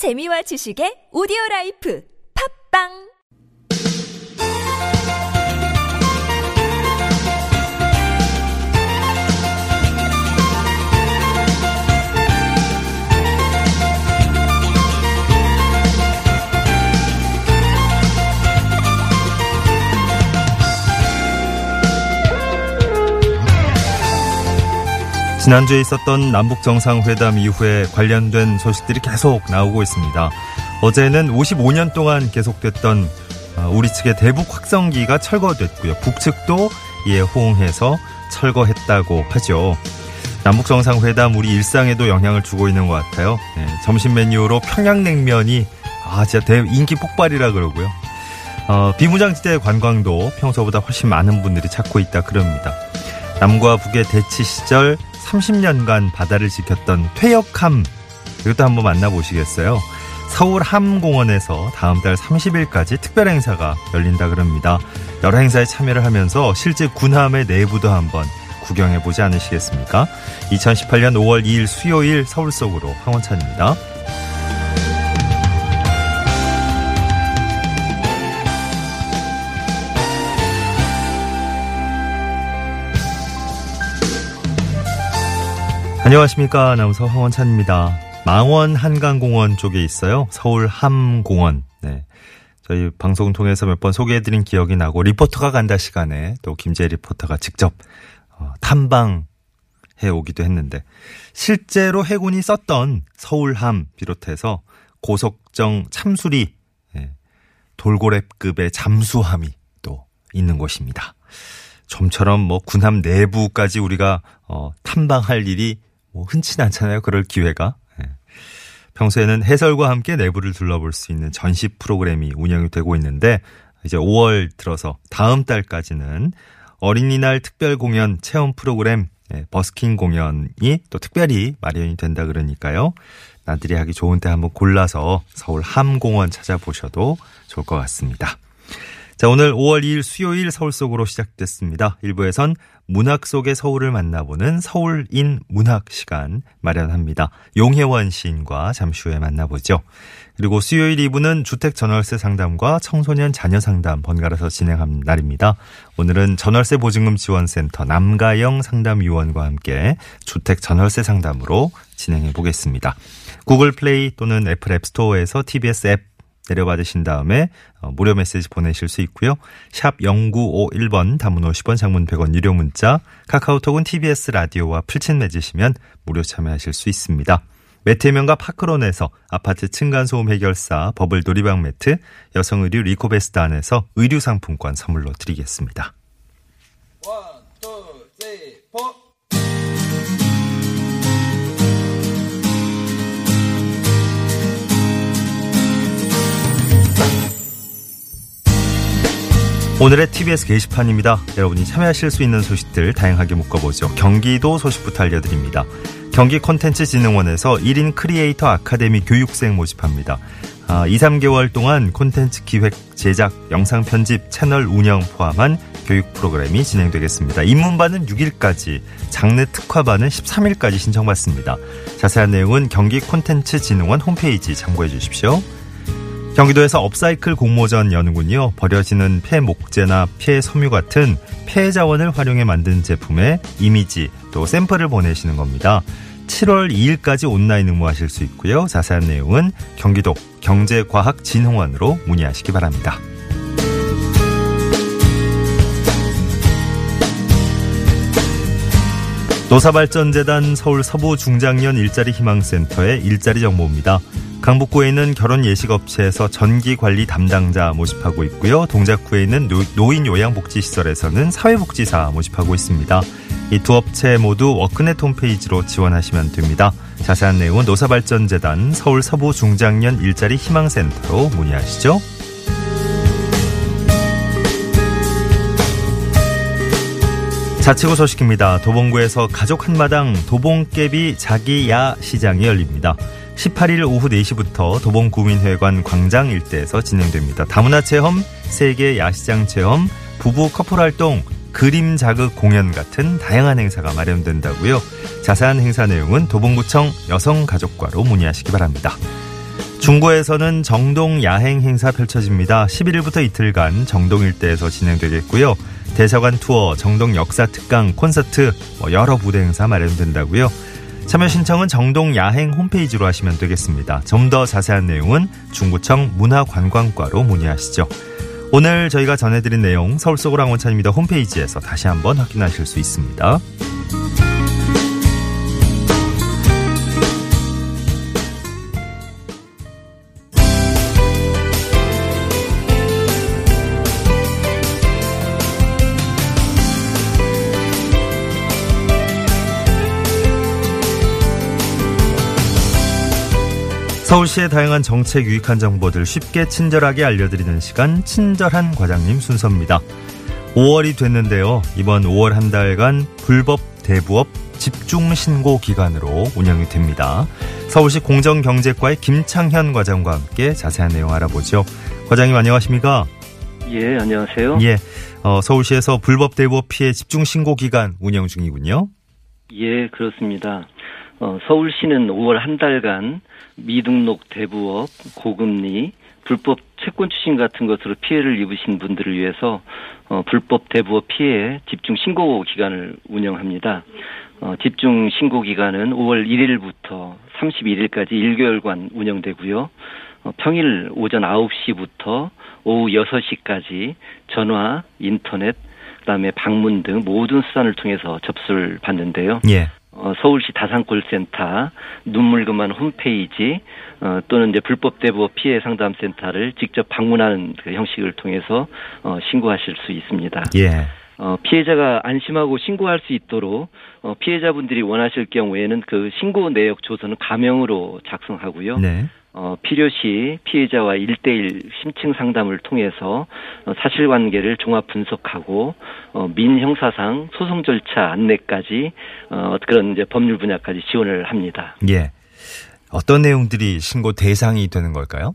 재미와 지식의 오디오 라이프. 팝빵 지난주에 있었던 남북 정상회담 이후에 관련된 소식들이 계속 나오고 있습니다. 어제는 55년 동안 계속됐던 어, 우리 측의 대북 확성기가 철거됐고요. 북측도 이에 호응해서 철거했다고 하죠. 남북 정상회담 우리 일상에도 영향을 주고 있는 것 같아요. 네, 점심 메뉴로 평양냉면이 아 진짜 대 인기 폭발이라 그러고요. 어, 비무장지대 관광도 평소보다 훨씬 많은 분들이 찾고 있다 그럽니다. 남과 북의 대치 시절 30년간 바다를 지켰던 퇴역함 이것도 한번 만나보시겠어요? 서울 함공원에서 다음 달 30일까지 특별 행사가 열린다 그럽니다. 여러 행사에 참여를 하면서 실제 군함의 내부도 한번 구경해 보지 않으시겠습니까? 2018년 5월 2일 수요일 서울 속으로 황원찬입니다. 안녕하십니까. 아나운서 황원찬입니다. 망원 한강공원 쪽에 있어요. 서울 함공원. 네. 저희 방송 통해서 몇 번 소개해드린 기억이 나고, 리포터가 간다 시간에 또 김재 리포터가 직접 어, 탐방 해 오기도 했는데, 실제로 해군이 썼던 서울함 비롯해서 고속정 참수리, 네. 돌고래급의 잠수함이 또 있는 곳입니다. 좀처럼 뭐 군함 내부까지 우리가 어, 탐방할 일이 뭐 흔치 않잖아요. 그럴 기회가. 예. 평소에는 해설과 함께 내부를 둘러볼 수 있는 전시 프로그램이 운영이 되고 있는데 이제 5월 들어서 다음 달까지는 어린이날 특별 공연 체험 프로그램 예, 버스킹 공연이 또 특별히 마련이 된다 그러니까요. 나들이 하기 좋은 때 한번 골라서 서울 함공원 찾아보셔도 좋을 것 같습니다. 자, 오늘 5월 2일 수요일 서울 속으로 시작됐습니다. 1부에선 문학 속의 서울을 만나보는 서울인 문학 시간 마련합니다. 용혜원 시인과 잠시 후에 만나보죠. 그리고 수요일 2부는 주택 전월세 상담과 청소년 자녀 상담 번갈아서 진행한 날입니다. 오늘은 전월세 보증금 지원센터 남가영 상담위원과 함께 주택 전월세 상담으로 진행해 보겠습니다. 구글 플레이 또는 애플 앱스토어에서 TBS 앱 내려받으신 다음에 어, 무료 메시지 보내실 수 있고요. 샵 0951번 단문 50원 장문 100원 유료 문자 카카오톡은 TBS 라디오와 플친 맺으시면 무료 참여하실 수 있습니다. 매트 명가 파크론에서 아파트 층간소음 해결사 버블 놀이방 매트 여성 의류 리코베스트 안에서 의류 상품권 선물로 드리겠습니다. 오늘의 TBS 게시판입니다. 여러분이 참여하실 수 있는 소식들 다양하게 묶어보죠. 경기도 소식부터 알려드립니다. 경기 콘텐츠진흥원에서 1인 크리에이터 아카데미 교육생 모집합니다. 아, 2, 3개월 동안 콘텐츠 기획, 제작, 영상 편집, 채널 운영 포함한 교육 프로그램이 진행되겠습니다. 입문반은 6일까지, 장르 특화반은 13일까지 신청받습니다. 자세한 내용은 경기 콘텐츠진흥원 홈페이지 참고해 주십시오. 경기도에서 업사이클 공모전 여는군요. 버려지는 폐 목재나 폐 섬유 같은 폐 자원을 활용해 만든 제품의 이미지 또 샘플을 보내시는 겁니다. 7월 2일까지 온라인 응모하실 수 있고요. 자세한 내용은 경기도 경제과학진흥원으로 문의하시기 바랍니다. 노사발전재단 서울 서부중장년 일자리 희망센터의 일자리 정보입니다. 강북구에 있는 결혼 예식 업체에서 전기 관리 담당자 모집하고 있고요. 동작구에 있는 노인 요양복지 시설에서는 사회복지사 모집하고 있습니다. 이 두 업체 모두 워크넷 홈페이지로 지원하시면 됩니다. 자세한 내용은 노사발전재단 서울 서부 중장년 일자리 희망센터로 문의하시죠. 자치구 소식입니다. 도봉구에서 가족 한마당 도봉깨비 자기야 시장이 열립니다. 18일 오후 4시부터 도봉구민회관 광장 일대에서 진행됩니다. 다문화 체험, 세계 야시장 체험, 부부 커플 활동, 그림 자극 공연 같은 다양한 행사가 마련된다고요. 자세한 행사 내용은 도봉구청 여성가족과로 문의하시기 바랍니다. 중구에서는 정동 야행 행사 펼쳐집니다. 11일부터 이틀간 정동 일대에서 진행되겠고요. 대사관 투어, 정동 역사 특강, 콘서트, 뭐 여러 무대 행사 마련된다고요. 참여 신청은 정동 야행 홈페이지로 하시면 되겠습니다. 좀 더 자세한 내용은 중구청 문화관광과로 문의하시죠. 오늘 저희가 전해드린 내용 서울 속으로 항원찬입니다. 홈페이지에서 다시 한번 확인하실 수 있습니다. 서울시의 다양한 정책 유익한 정보들 쉽게 친절하게 알려드리는 시간 친절한 과장님 순서입니다. 5월이 됐는데요. 이번 5월 한 달간 불법 대부업 집중 신고 기간으로 운영이 됩니다. 서울시 공정경제과의 김창현 과장과 함께 자세한 내용 알아보죠. 과장님 안녕하십니까? 예, 안녕하세요. 예, 어, 서울시에서 불법 대부업 피해 집중 신고 기간 운영 중이군요. 예, 그렇습니다. 어, 서울시는 5월 한 달간 미등록 대부업, 고금리, 불법 채권 추심 같은 것으로 피해를 입으신 분들을 위해서 어, 불법 대부업 피해 집중 신고 기간을 운영합니다. 어, 집중 신고 기간은 5월 1일부터 31일까지 1개월간 운영되고요. 어, 평일 오전 9시부터 오후 6시까지 전화, 인터넷, 그다음에 방문 등 모든 수단을 통해서 접수를 받는데요. 예. 어, 서울시 다산콜센터, 눈물그만 홈페이지, 어, 또는 이제 불법 대부업 피해 상담센터를 직접 방문하는 그 형식을 통해서 어, 신고하실 수 있습니다. 예. 어, 피해자가 안심하고 신고할 수 있도록 어, 피해자분들이 원하실 경우에는 그 신고 내역 조서는 가명으로 작성하고요. 네. 어, 필요시 피해자와 일대일 심층 상담을 통해서 어, 사실관계를 종합 분석하고 어, 민 형사상 소송 절차 안내까지 어, 그런 이제 법률 분야까지 지원을 합니다. 예. 어떤 내용들이 신고 대상이 되는 걸까요?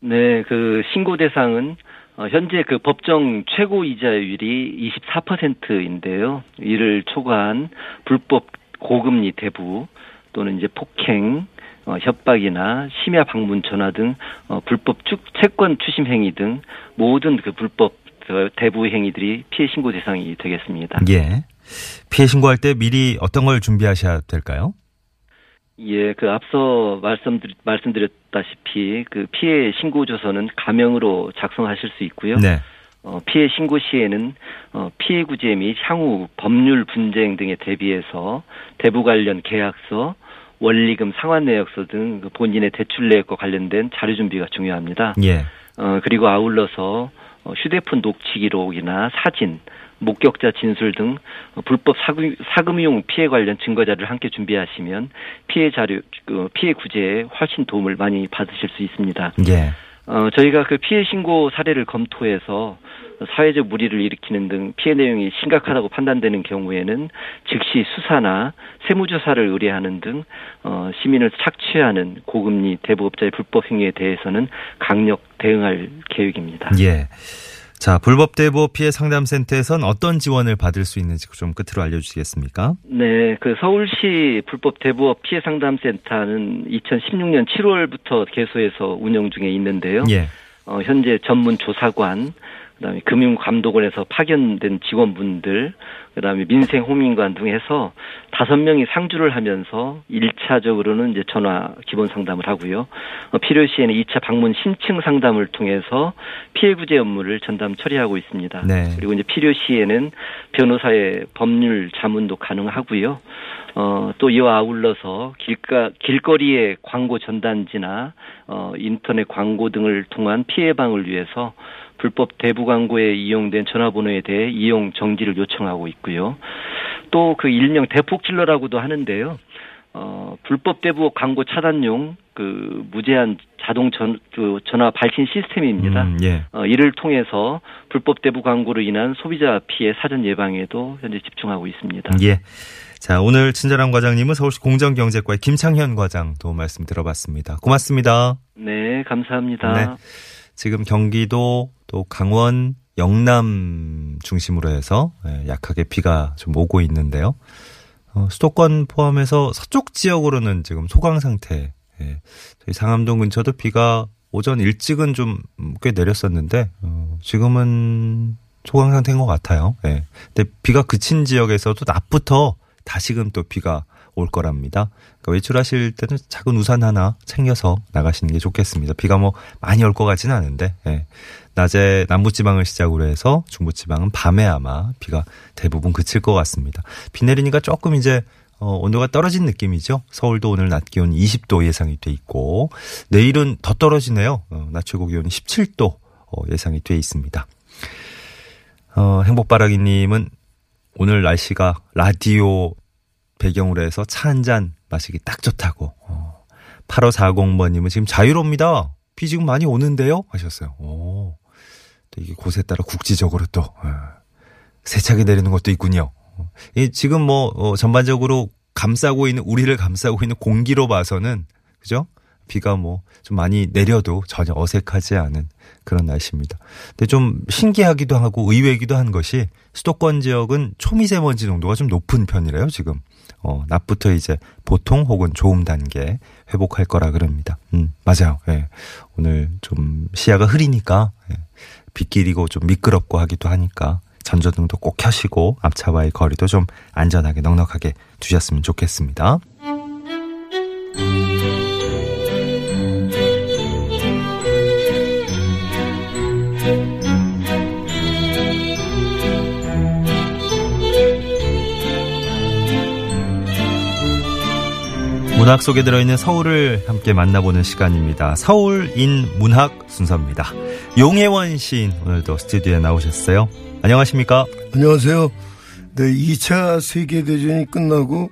네, 그 신고 대상은 어, 현재 그 법정 최고 이자율이 24%인데요. 이를 초과한 불법 고금리 대부 또는 이제 폭행, 어, 협박이나 심야 방문 전화 등 어, 불법 축, 채권 추심 행위 등 모든 그 불법 그 대부 행위들이 피해 신고 대상이 되겠습니다. 예. 피해 신고할 때 미리 어떤 걸 준비하셔야 될까요? 예, 그 앞서 말씀드리, 말씀드렸다시피 그 피해 신고 조서는 가명으로 작성하실 수 있고요. 네. 어, 피해 신고 시에는 어, 피해 구제 및 향후 법률 분쟁 등에 대비해서 대부 관련 계약서, 원리금 상환 내역서 등그 본인의 대출 내역과 관련된 자료 준비가 중요합니다. 예. 어, 그리고 아울러서 어, 휴대폰 녹취 기록이나 사진, 목격자 진술 등 어, 불법 사금, 사금융 피해 관련 증거 자료를 함께 준비하시면 피해 자료, 그 피해 구제에 훨씬 도움을 많이 받으실 수 있습니다. 예. 어, 저희가 그 피해 신고 사례를 검토해서 사회적 무리를 일으키는 등 피해 내용이 심각하다고 판단되는 경우에는 즉시 수사나 세무조사를 의뢰하는 등 어, 시민을 착취하는 고금리 대부업자의 불법 행위에 대해서는 강력 대응할 계획입니다. 예. 자, 불법 대부업 피해 상담센터에선 어떤 지원을 받을 수 있는지 좀 끝으로 알려주시겠습니까? 네, 그 서울시 불법 대부업 피해 상담센터는 2016년 7월부터 개소해서 운영 중에 있는데요. 예. 어, 현재 전문 조사관, 그다음에 금융감독원에서 파견된 직원분들, 그다음에 민생 호민관 등 해서 다섯 명이 상주를 하면서 1차적으로는 이제 전화 기본 상담을 하고요. 어, 필요 시에는 2차 방문 신청 상담을 통해서 피해 구제 업무를 전담 처리하고 있습니다. 네. 그리고 이제 필요 시에는 변호사의 법률 자문도 가능하고요. 어, 또 이와 아울러서 길가, 길거리의 광고 전단지나, 어, 인터넷 광고 등을 통한 피해 예방을 위해서 불법 대부 광고에 이용된 전화번호에 대해 이용 정지를 요청하고 있고요. 또 그 일명 대폭 킬러라고도 하는데요. 어, 불법 대부 광고 차단용 그 무제한 자동 전, 그 전화 발신 시스템입니다. 음, 예. 어, 이를 통해서 불법 대부 광고로 인한 소비자 피해 사전 예방에도 현재 집중하고 있습니다. 예. 자, 오늘 친절한 과장님은 서울시 공정경제과의 김창현 과장 도움 말씀 들어봤습니다. 고맙습니다. 네, 감사합니다. 네. 지금 경기도 또 강원 영남 중심으로 해서 예, 약하게 비가 좀 오고 있는데요. 어, 수도권 포함해서 서쪽 지역으로는 지금 소강 상태 예. 저희 상암동 근처도 비가 오전 일찍은 좀 꽤 내렸었는데 어, 지금은 소강 상태인 것 같아요. 예. 근데 비가 그친 지역에서도 낮부터 다시금 또 비가 올 거랍니다. 그러니까 외출하실 때는 작은 우산 하나 챙겨서 나가시는 게 좋겠습니다. 비가 뭐 많이 올 것 같지는 않은데 예. 낮에 남부지방을 시작으로 해서 중부지방은 밤에 아마 비가 대부분 그칠 것 같습니다. 비 내리니까 조금 이제 어, 온도가 떨어진 느낌이죠. 서울도 오늘 낮 기온 20도 예상이 돼 있고 내일은 더 떨어지네요. 어, 낮 최고 기온이 17도 어, 예상이 돼 있습니다. 어, 행복바라기님은 오늘 날씨가 라디오 배경으로 해서 차 한 잔 마시기 딱 좋다고. 어, 8540번님은 지금 자유로웁니다. 비 지금 많이 오는데요? 하셨어요. 오, 또 이게 곳에 따라 국지적으로 또 어, 세차게 내리는 것도 있군요. 어, 이 지금 뭐 어, 전반적으로 감싸고 있는 우리를 감싸고 있는 공기로 봐서는 그죠? 비가 뭐 좀 많이 내려도 전혀 어색하지 않은 그런 날씨입니다. 근데 좀 신기하기도 하고 의외이기도 한 것이 수도권 지역은 초미세먼지 농도가 좀 높은 편이래요, 지금. 어, 낮부터 이제 보통 혹은 좋음 단계 회복할 거라 그럽니다. 음, 맞아요. 예. 오늘 좀 시야가 흐리니까 예. 빗길이고 좀 미끄럽고 하기도 하니까 전조등도 꼭 켜시고 앞차와의 거리도 좀 안전하게 넉넉하게 두셨으면 좋겠습니다. 문학 속에 들어있는 서울을 함께 만나보는 시간입니다. 서울인 문학 순서입니다. 용혜원 시인 오늘도 스튜디오에 나오셨어요. 안녕하십니까? 안녕하세요. 네, 2차 세계대전이 끝나고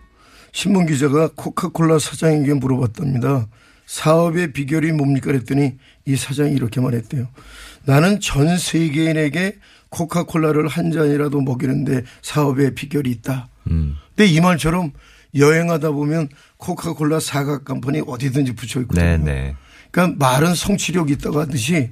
신문 기자가 코카콜라 사장에게 물어봤답니다. 사업의 비결이 뭡니까 그랬더니 이 사장이 이렇게 말했대요. 나는 전 세계인에게 코카콜라를 한 잔이라도 먹이는데 사업의 비결이 있다. 음. 근데 이 말처럼 여행하다 보면 코카콜라 사각 간판이 어디든지 붙여 있거든요. 네네. 그러니까 말은 성취력이 있다고 하듯이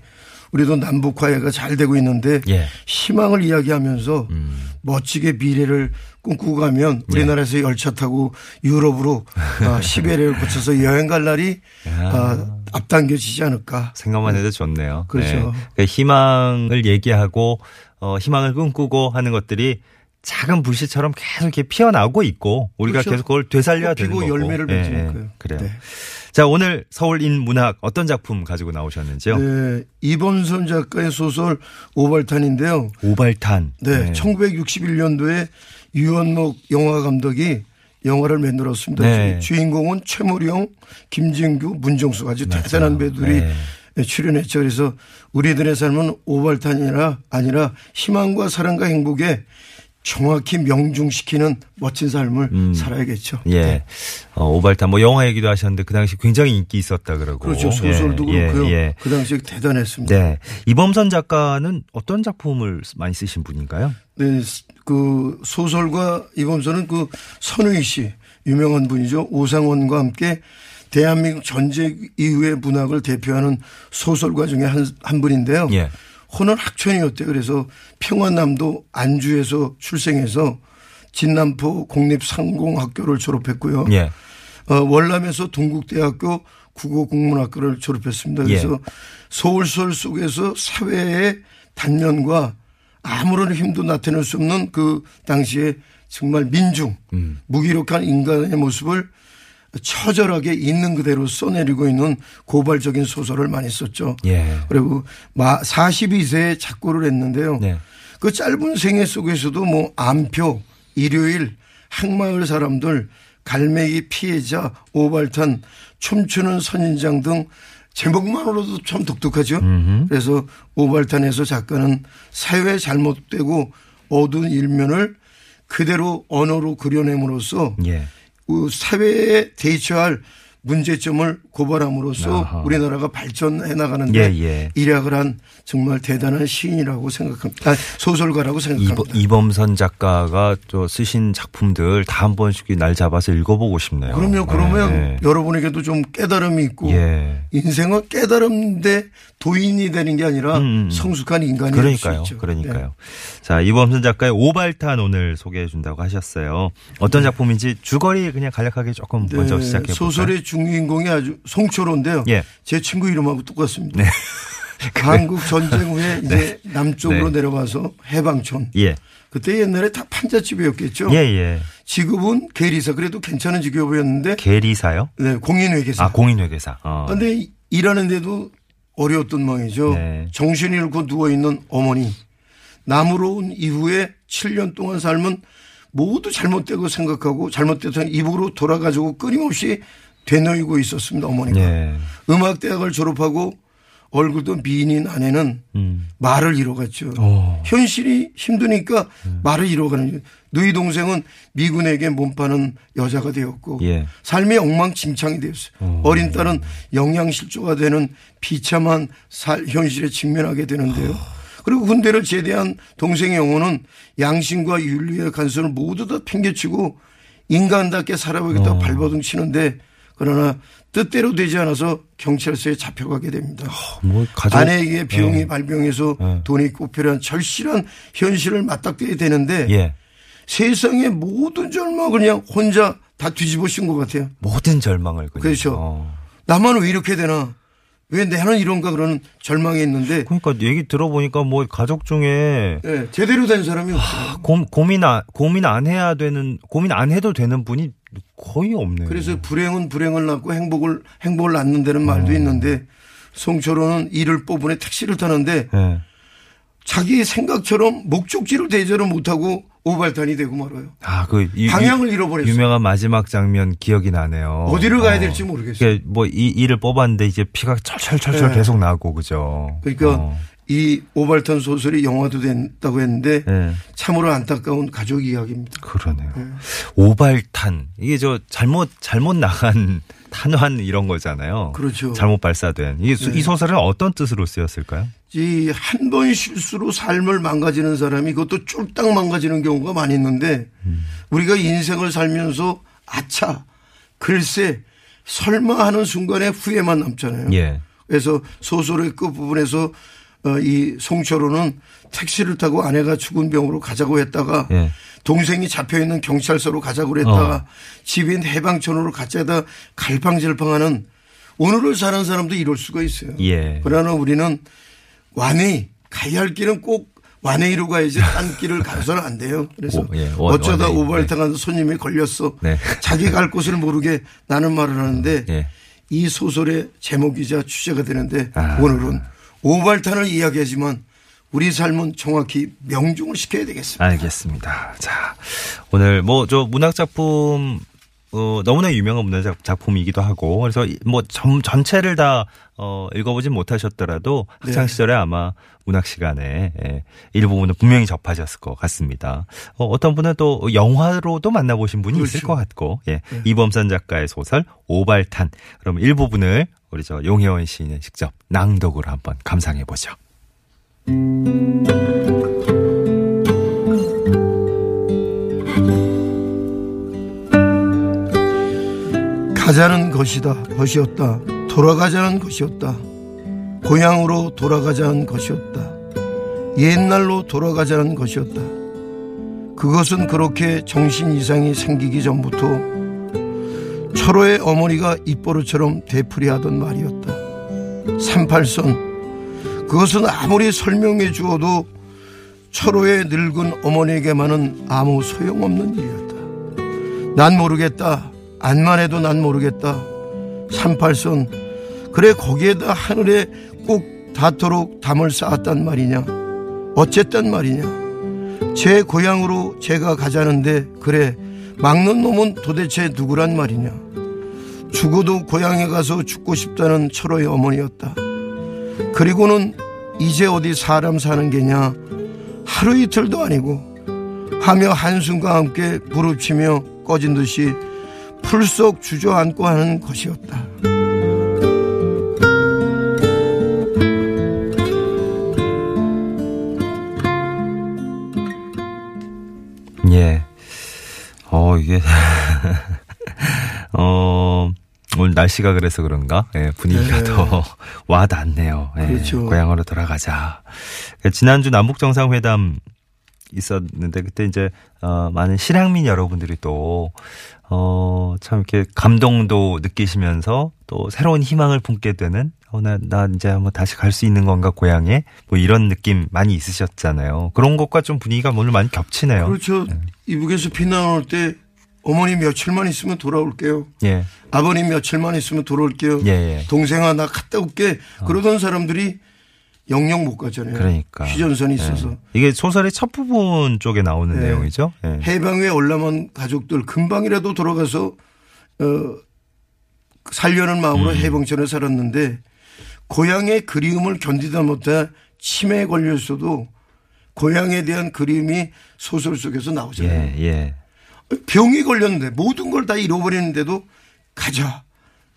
우리도 남북 화해가 잘 되고 있는데 예. 희망을 이야기하면서 음. 멋지게 미래를 꿈꾸고 가면 우리나라에서 열차 타고 유럽으로 아, 시베리아를 거쳐서 여행 갈 날이 아, 앞당겨지지 않을까. 생각만 해도 좋네요. 그렇죠. 그 희망을 얘기하고 어, 희망을 꿈꾸고 하는 것들이 작은 불씨처럼 계속 이렇게 피어나고 있고 우리가 그렇죠. 계속 그걸 되살려야 되는 거고. 열매를 예, 맺으니까요. 예. 그래요. 네. 자 오늘 서울인 문학 어떤 작품 가지고 나오셨는지요? 네, 이범선 작가의 소설 오발탄인데요. 오발탄. 네, 1961년도에 유현목 영화 감독이 영화를 만들었습니다. 네. 주인공은 최무령, 김진규, 문정수 아주 대단한 배들이 네. 출연했죠. 그래서 우리들의 삶은 오발탄이라 아니라 희망과 사랑과 행복에 정확히 명중시키는 멋진 삶을 음. 살아야겠죠. 예. 네. 어, 오발탄 뭐 영화 얘기도 하셨는데 그 당시 굉장히 인기 있었다 그러고. 그렇죠. 소설도 예, 그렇고요. 예, 예. 그 당시에 대단했습니다. 네. 이범선 작가는 어떤 작품을 많이 쓰신 분인가요? 네, 그 소설가 이범선은 그 선우희 씨 유명한 분이죠. 오상원과 함께 대한민국 전쟁 이후의 문학을 대표하는 소설가 중에 한, 한 분인데요. 예. 호는 학촌이었대요. 그래서 평안남도 안주에서 출생해서 진남포 공립상공학교를 졸업했고요. 예. 어, 월남에서 동국대학교 국어국문학과를 졸업했습니다. 그래서 예. 서울설 속에서 사회의 단면과 아무런 힘도 나타낼 수 없는 그 당시에 정말 민중, 음. 무기력한 인간의 모습을 처절하게 있는 그대로 써내리고 있는 고발적인 소설을 많이 썼죠. 예. 그리고 42세에 작고를 했는데요. 네. 그 짧은 생애 속에서도 뭐 암표, 일요일, 항마을 사람들, 갈매기 피해자, 오발탄, 춤추는 선인장 등 제목만으로도 참 독특하죠. 그래서 오발탄에서 작가는 사회에 잘못되고 어두운 일면을 그대로 언어로 그려냄으로써 예. 그 사회에 대처할 문제점을 고발함으로써 아하. 우리나라가 발전해 나가는데 예, 예. 일약을 한 정말 대단한 시인이라고 생각합니다. 아, 소설가라고 생각합니다. 이범, 이범 선 작가가 저 쓰신 작품들 다 한 번씩 날 잡아서 읽어보고 싶네요. 그럼요. 그러면 예. 여러분에게도 좀 깨달음이 있고 예. 인생은 깨달음대 도인이 되는 게 아니라 음, 음. 성숙한 인간이 될수 그러니까요. 있죠. 그러니까요. 네. 자, 이범선 작가의 오발탄 오늘 소개해 준다고 하셨어요. 어떤 작품인지 주거리 그냥 간략하게 조금 먼저 네, 시작해 볼까요? 소설의 주인공이 아주 송초로인데요. 예. 제 친구 이름하고 똑같습니다. 한국 전쟁 후에 이제 남쪽으로 네. 내려와서 해방촌. 예. 그때 옛날에 다 판잣집이었겠죠. 예, 예. 지금은 계리사 그래도 괜찮은 직업이었는데 계리사요? 네, 공인회계사. 아, 공인회계사. 어. 근데 일하는데도 어려웠던 모양이죠. 네. 정신이 잃고 누워 있는 어머니. 남으로 온 이후에 7년 동안 삶은 모두 잘못되고 생각하고 잘못돼서 입으로 돌아가지고 끊임없이 되뇌이고 있었습니다. 어머니가. 예. 음악대학을 졸업하고 얼굴도 미인인 아내는 음. 말을 잃어갔죠. 오. 현실이 힘드니까 말을 잃어가는. 누이 동생은 미군에게 몸파는 여자가 되었고 예. 삶이 엉망진창이 되었어요. 어린 딸은 영양실조가 되는 비참한 살, 현실에 직면하게 되는데요. 그리고 군대를 제대한 동생의 영혼은 양심과 윤리의 간선을 모두 다 팽개치고 인간답게 살아보겠다고 발버둥 치는데 그러나 뜻대로 되지 않아서 경찰서에 잡혀가게 됩니다. 뭐 가족 아내에게 비용이 발병해서 네. 돈이 꼭 필요한 절실한 현실을 맞닥뜨려야 되는데 예. 세상의 모든 절망을 그냥 혼자 다 뒤집어씌운 것 같아요. 모든 절망을 그냥. 그렇죠. 어. 나만 왜 이렇게 되나? 왜 나는 이런가 그러는 절망이 있는데 그러니까 얘기 들어보니까 뭐 가족 중에 예, 제대로 된 사람이 없어요. 고, 고민 안 고민 안 해야 되는 고민 안 해도 되는 분이 거의 없네요. 그래서 불행은 불행을 낳고 행복을 행복을 낳는다는 말도 있는데 송철호는 이를 뽑으네 택시를 타는데 예. 자기 생각처럼 목적지를 대절을 못하고 오발탄이 되고 말아요. 아, 그 유- 방향을 유- 잃어버렸어요. 유명한 마지막 장면 기억이 나네요. 어디를 가야 될지 모르겠어요. 이게 뭐이 이를 뽑았는데 이제 피가 철철철철 네. 계속 나고 그죠. 그러니까 어. 이 오발탄 소설이 영화도 된다고 했는데 예. 참으로 안타까운 가족 이야기입니다. 그러네요. 오발탄 이게 저 잘못 잘못 나간 탄환 이런 거잖아요. 그렇죠. 잘못 발사된 이게 수- 이 소설은 어떤 뜻으로 쓰였을까요? 이 한 번 실수로 삶을 망가지는 사람이 그것도 쫄딱 망가지는 경우가 많이 있는데 우리가 인생을 살면서 아차 글쎄 설마 하는 순간에 후회만 남잖아요. 예. 그래서 소설의 끝부분에서 어, 이 송철호는 택시를 타고 아내가 죽은 병으로 가자고 했다가 예. 동생이 잡혀 있는 경찰서로 가자고 그랬다가 어. 집인 해방촌으로 가자다 갈팡질팡하는 오늘을 사는 사람도 이럴 수가 있어요. 예. 그러나 우리는 완해 가야 할 길은 꼭 완해로 가야지 딴 길을 가서는 안 돼요. 그래서 오, 예, 원- 어쩌다. 오발당한 손님이 걸렸어. 네. 자기 갈 곳을 모르게 나는 말을 하는데 예. 이 소설의 제목이자 주제가 되는데 아. 오늘은 오발탄을 이야기하지만 우리 삶은 정확히 명중을 시켜야 되겠습니다. 알겠습니다. 자, 오늘 뭐 저 문학 작품 어, 너무나 유명한 문학 작- 작품이기도 하고 그래서 이- 뭐 전, 전체를 다 어, 읽어보진 못하셨더라도 학창 네. 시절에 아마 문학 시간에 예, 일부분은 분명히 접하셨을 것 같습니다. 어, 어떤 분은 또 영화로도 만나보신 분이 있을 그렇죠. 것 같고 예, 이범선 작가의 소설 오발탄 그럼 일부분을 우리 저 용혜원 시인의 직접 낭독으로 한번 감상해 보죠. 가자는 것이다 것이었다. 돌아가자는 것이었다. 고향으로 돌아가자는 것이었다. 옛날로 돌아가자는 것이었다. 그것은 그렇게 정신 이상이 생기기 전부터 철호의 어머니가 입버릇처럼 되풀이하던 말이었다 38선 그것은 아무리 설명해 주어도 철호의 늙은 어머니에게만은 아무 소용없는 일이었다 난 모르겠다. 안만 해도 난 모르겠다. 38선. 그래, 거기에다 하늘에 꼭 닿도록 담을 쌓았단 말이냐. 어쨌단 말이냐. 제 고향으로 제가 가자는데, 그래, 막는 놈은 도대체 누구란 말이냐. 죽어도 고향에 가서 죽고 싶다는 철호의 어머니였다. 그리고는 이제 어디 사람 사는 게냐. 하루 이틀도 아니고, 하며 한숨과 함께 부릅치며 꺼진 듯이 풀속 주저앉고 하는 것이었다. 날씨가 그래서 그런가? 예, 분위기가 네. 더 와닿네요. 예, 그렇죠. 고향으로 돌아가자. 예, 지난주 남북 정상회담 있었는데 그때 이제 어 많은 실향민 여러분들이 또 어, 참 이렇게 감동도 느끼시면서 또 새로운 희망을 품게 되는 어, 나, 나 이제 한번 다시 갈 수 있는 건가, 고향에? 뭐 이런 느낌 많이 있으셨잖아요. 그런 것과 좀 분위기가 오늘 많이 겹치네요. 그렇죠. 네. 이북에서 피난 올 때 어머니 며칠만 있으면 돌아올게요. 예. 아버님 며칠만 있으면 돌아올게요. 예, 예. 동생아 나 갔다 올게. 그러던 사람들이 영영 못 가잖아요. 그러니까. 휴전선이 있어서. 예. 이게 소설의 첫 부분 쪽에 나오는 네. 내용이죠. 예. 해방에 올라온 가족들 금방이라도 돌아가서 어 살려는 마음으로 음. 해방전에 살았는데 고향의 그리움을 견디다 못해 치매에 걸렸어도 고향에 대한 그리움이 소설 속에서 나오잖아요. 예, 예. 병이 걸렸는데 모든 걸 다 잃어버리는데도 가자.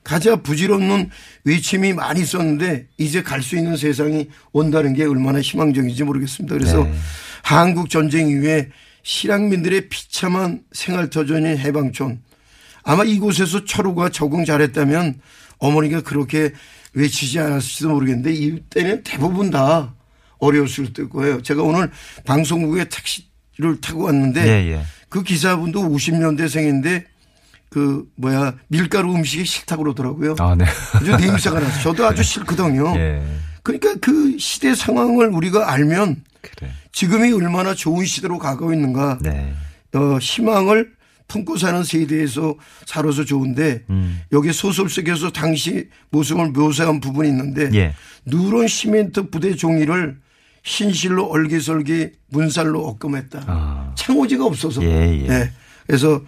가자 부질없는 외침이 많이 있었는데 이제 갈 수 있는 세상이 온다는 게 얼마나 희망적인지 모르겠습니다. 그래서 네. 한국 전쟁 이후에 실향민들의 비참한 생활터전인 해방촌 아마 이곳에서 철우가 적응 잘했다면 어머니가 그렇게 외치지 않았을지도 모르겠는데 이때는 대부분 다 어려웠을 거예요. 제가 오늘 방송국에 택시 를 타고 왔는데 예, 예. 그 기사분도 50년대생인데 그 뭐야 밀가루 음식이 싫다고 그러더라고요. 아, 네. 아주 냄새가 나서 저도 아주 싫거든요. 예. 그러니까 그 시대 상황을 우리가 알면 그래. 지금이 얼마나 좋은 시대로 가고 있는가 네. 어, 희망을 품고 사는 세대에서 살아서 좋은데 음. 여기 소설 속에서 당시 모습을 묘사한 부분이 있는데 예. 누런 시멘트 부대 종이를 흰실로 얼기설기 문살로 엇금했다. 아. 창호지가 없어서. 예, 예. 그래서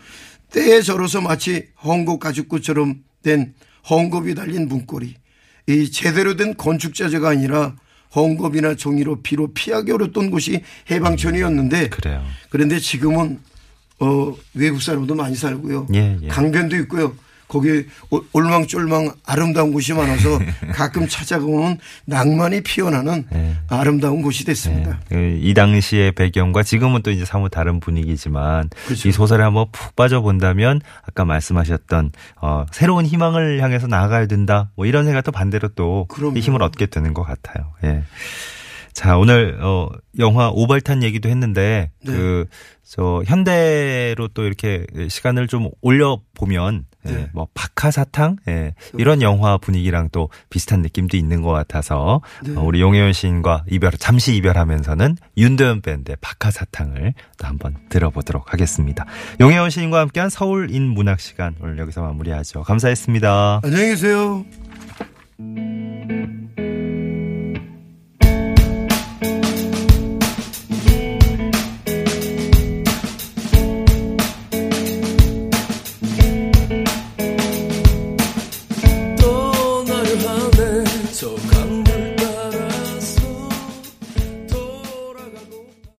때에 절어서 마치 헝겊 가죽구처럼 된 헝겊이 달린 문고리. 이 제대로 된 건축자재가 아니라 헝겊이나 종이로 비로 피하기 어렸던 곳이 해방촌이었는데 그래요. 그런데 지금은 어 외국 사람도 많이 살고요. 예, 예. 강변도 있고요. 거기 올망졸망 아름다운 곳이 많아서 가끔 찾아가면 낭만이 피어나는 예. 아름다운 곳이 됐습니다. 그이 당시의 배경과 지금은 또 이제 사뭇 다른 분위기지만 그렇죠. 이 소설에 한번 푹 빠져본다면 아까 말씀하셨던 어, 새로운 희망을 향해서 나아가야 된다. 뭐 이런 생각도 반대로 또 힘을 얻게 되는 것 같아요. 예. 자, 오늘 어 영화 오발탄 얘기도 했는데 네. 그저 현대로 또 이렇게 시간을 좀 올려 보면 예, 네. 뭐 박하사탕 예, 이런 영화 분위기랑 또 비슷한 느낌도 있는 것 같아서 네. 어, 우리 용혜원 시인과 이별 잠시 이별하면서는 윤도현 밴드의 박하사탕을 또 한번 들어보도록 하겠습니다. 용혜원 시인과 함께한 서울인 문학 시간 오늘 여기서 마무리하죠. 감사했습니다. 안녕히 계세요.